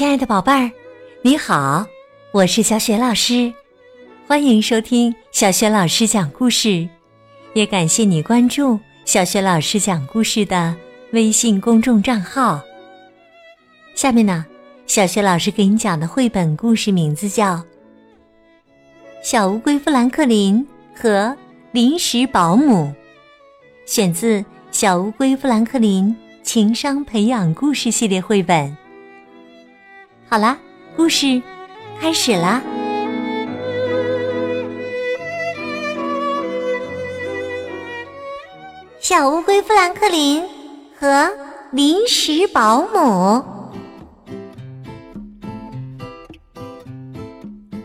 亲爱的宝贝儿，你好，我是小雪老师，欢迎收听小雪老师讲故事，也感谢你关注小雪老师讲故事的微信公众账号。下面呢，小雪老师给你讲的绘本故事名字叫《小乌龟富兰克林和临时保姆》，选自《小乌龟富兰克林情商培养故事系列绘本》。好啦，故事开始啦！小乌龟富兰克林和临时保姆。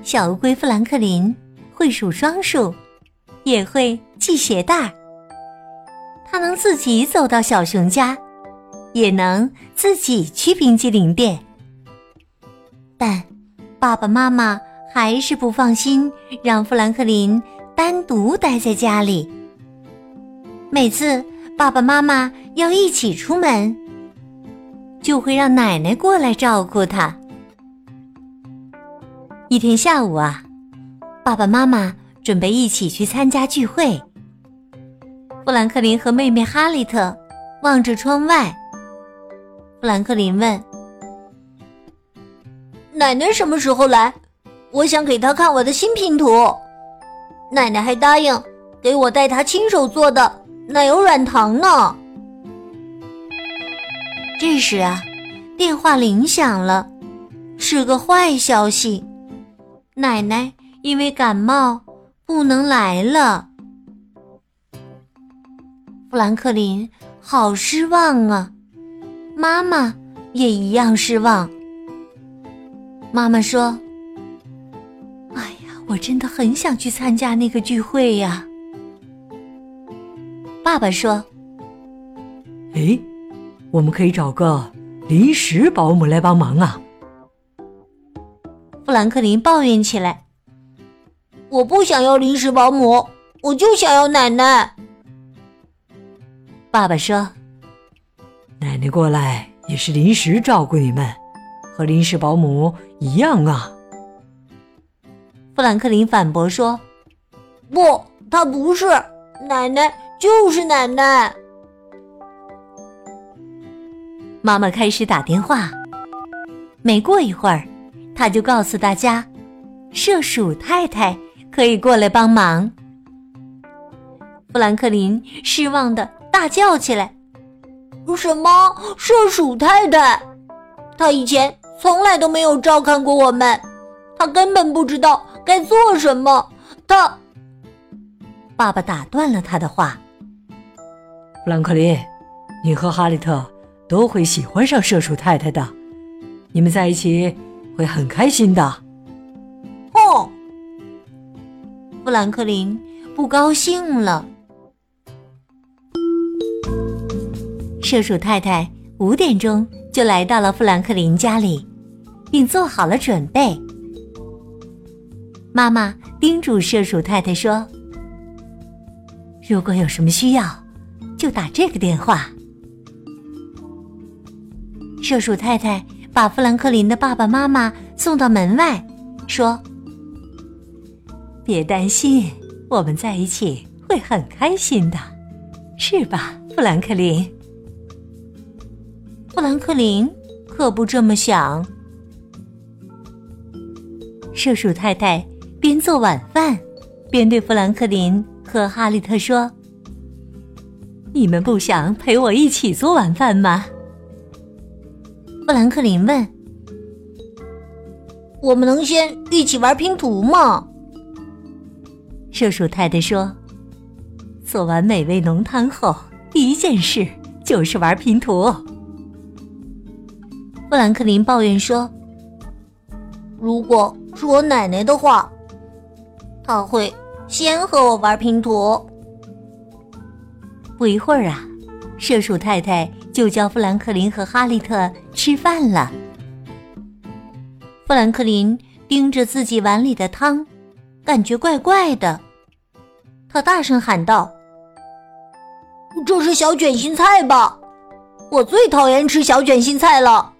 小乌龟富兰克林会数双数，也会系鞋带儿。他能自己走到小熊家，也能自己去冰激凌店。但爸爸妈妈还是不放心，让富兰克林单独待在家里。每次爸爸妈妈要一起出门，就会让奶奶过来照顾他。一天下午啊，爸爸妈妈准备一起去参加聚会。富兰克林和妹妹哈利特望着窗外。富兰克林问。奶奶什么时候来？我想给她看我的新拼图。奶奶还答应给我带她亲手做的奶油软糖呢。这时啊，电话铃响了，是个坏消息，奶奶因为感冒不能来了。富兰克林好失望啊，妈妈也一样失望。妈妈说：“哎呀，我真的很想去参加那个聚会呀。”爸爸说：“哎，我们可以找个临时保姆来帮忙啊。”富兰克林抱怨起来：“我不想要临时保姆，我就想要奶奶。”爸爸说：“奶奶过来也是临时照顾你们。”和临时保姆一样啊！富兰克林反驳说：“不，他不是奶奶，就是奶奶。”妈妈开始打电话。没过一会儿，他就告诉大家：“射鼠太太可以过来帮忙。”富兰克林失望的大叫起来：“什么？射鼠太太？他以前……”从来都没有照看过我们，他根本不知道该做什么。他，爸爸打断了他的话。富兰克林，你和哈利特都会喜欢上社鼠太太的，你们在一起会很开心的。哦，富兰克林不高兴了。射鼠太太五点钟。就来到了富兰克林家里，并做好了准备。妈妈叮嘱射鼠太太说：“如果有什么需要，就打这个电话。”射鼠太太把富兰克林的爸爸妈妈送到门外，说：“别担心，我们在一起会很开心的，是吧，富兰克林？”富兰克林可不这么想。麝鼠太太边做晚饭，边对富兰克林和哈利特说：“你们不想陪我一起做晚饭吗？”富兰克林问：“我们能先一起玩拼图吗？”麝鼠太太说：“做完美味浓汤后，第一件事就是玩拼图。”富兰克林抱怨说：“如果是我奶奶的话，她会先和我玩拼图。”不一会儿啊，射鼠太太就叫富兰克林和哈利特吃饭了。富兰克林盯着自己碗里的汤，感觉怪怪的。他大声喊道：“这是小卷心菜吧？我最讨厌吃小卷心菜了。”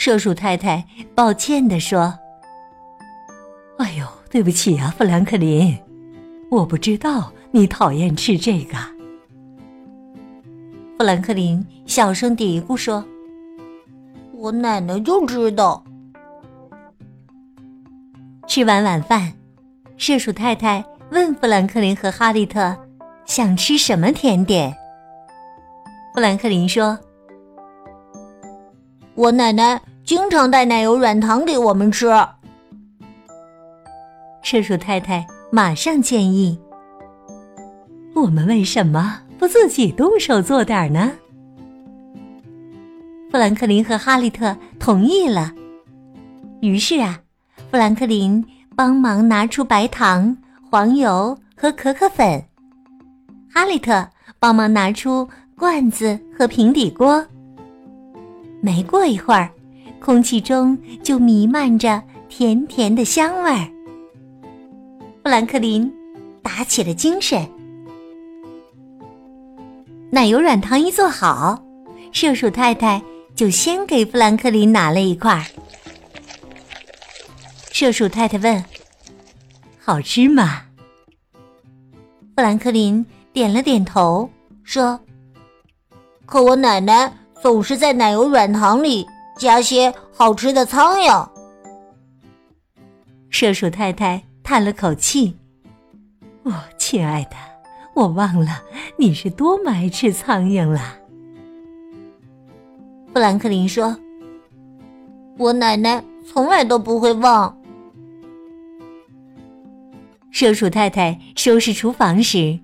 射鼠太太抱歉地说：“哎呦，对不起啊，富兰克林，我不知道你讨厌吃这个。”富兰克林小声嘀咕说：“我奶奶就知道。”吃完晚饭，射鼠太太问富兰克林和哈利特想吃什么甜点。富兰克林说：“我奶奶经常带奶油软糖给我们吃。”麝鼠太太马上建议：“我们为什么不自己动手做点呢？”富兰克林和哈利特同意了。于是啊。富兰克林帮忙拿出白糖、黄油和可可粉，哈利特帮忙拿出罐子和平底锅。没过一会儿，空气中就弥漫着甜甜的香味儿。富兰克林打起了精神。奶油软糖一做好，麝鼠太太就先给富兰克林拿了一块。麝鼠太太问：“好吃吗？”富兰克林点了点头，说：“可我奶奶总是在奶油软糖里加些好吃的苍蝇。”射鼠太太叹了口气：“哦，亲爱的，我忘了你是多么爱吃苍蝇了。”富兰克林说：“我奶奶从来都不会忘。”射鼠太太收拾厨房时，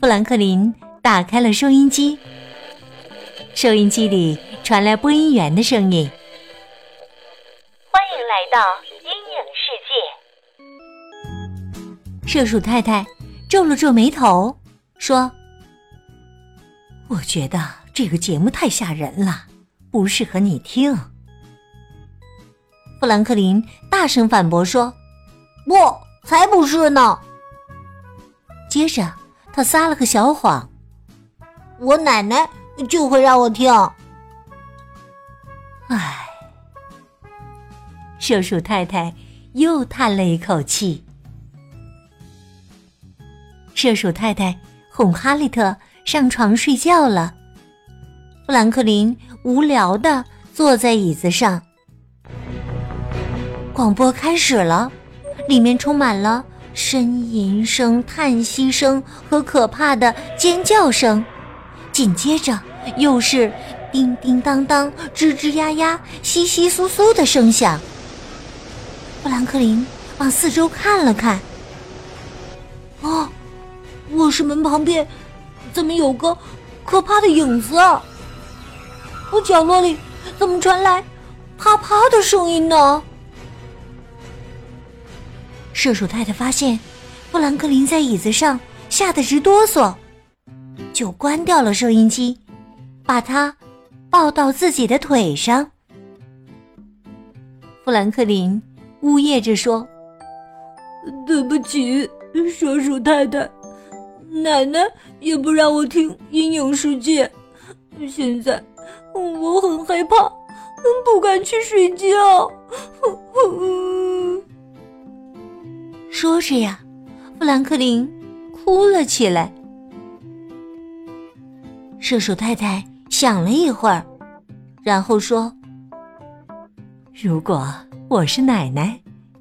富兰克林打开了收音机。收音机里传来播音员的声音：“欢迎来到阴影世界。”射鼠太太皱了皱眉头，说：“我觉得这个节目太吓人了，不适合你听。”富兰克林大声反驳说：“不。”才不是呢！接着，他撒了个小谎：“我奶奶就会让我听。”唉，射鼠太太又叹了一口气。射鼠太太哄哈利特上床睡觉了。富兰克林无聊的坐在椅子上。广播开始了。里面充满了呻吟声、叹息声和可怕的尖叫声，紧接着又是叮叮当当、吱吱呀呀、窸窸窣窣的声响。富兰克林往四周看了看，啊，卧室门旁边怎么有个可怕的影子？我角落里怎么传来啪啪的声音呢？射手太太发现富兰克林在椅子上吓得直哆嗦，就关掉了收音机，把他抱到自己的腿上。富兰克林呜咽着说：“对不起，麝鼠太太，奶奶也不让我听《阴影世界》，现在我很害怕，不敢去睡觉。”说着呀，富兰克林哭了起来。射手太太想了一会儿，然后说：“如果我是奶奶，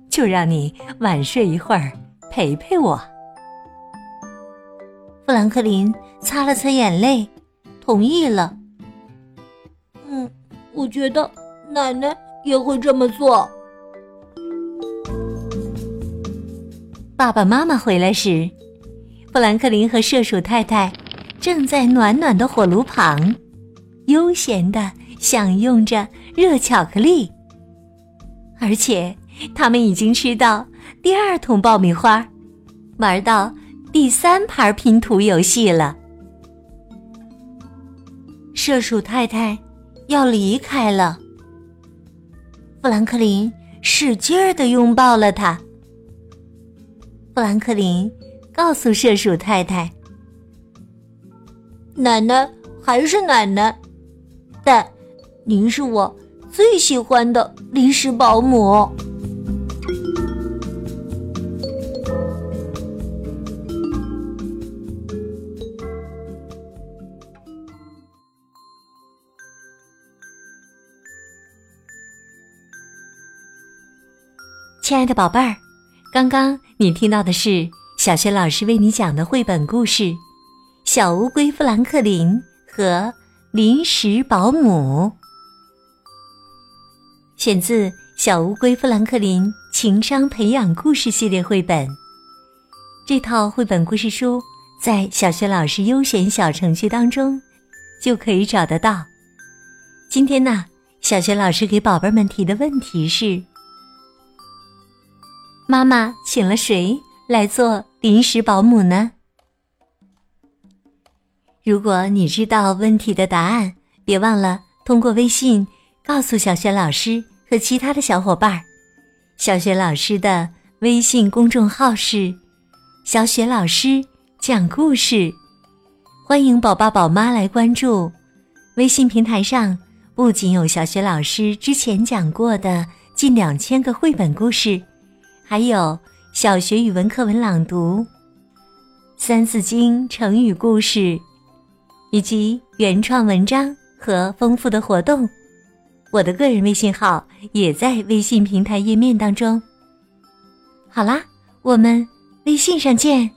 就让你晚睡一会儿，陪陪我。”富兰克林擦了擦眼泪，同意了。嗯，我觉得奶奶也会这么做。爸爸妈妈回来时，富兰克林和射鼠太太正在暖暖的火炉旁，悠闲的享用着热巧克力。而且，他们已经吃到第二桶爆米花，玩到第三盘拼图游戏了。射鼠太太要离开了，富兰克林使劲儿的拥抱了他。富兰克林告诉射鼠太太：“奶奶还是奶奶，但您是我最喜欢的临时保姆。亲爱的宝贝儿，刚刚你听到的是小学老师为你讲的绘本故事《小乌龟富兰克林》和临时保姆，选自《小乌龟富兰克林情商培养故事系列绘本》。这套绘本故事书在小学老师优选小程序当中就可以找得到。今天呢，小学老师给宝贝们提的问题是。妈妈请了谁来做临时保姆呢？如果你知道问题的答案，别忘了通过微信告诉小雪老师和其他的小伙伴。小雪老师的微信公众号是“小雪老师讲故事”，欢迎宝爸宝妈来关注。微信平台上不仅有小雪老师之前讲过的近两千个绘本故事。还有小学语文课文朗读、三字经成语故事，以及原创文章和丰富的活动。我的个人微信号也在微信平台页面当中。好啦，我们微信上见。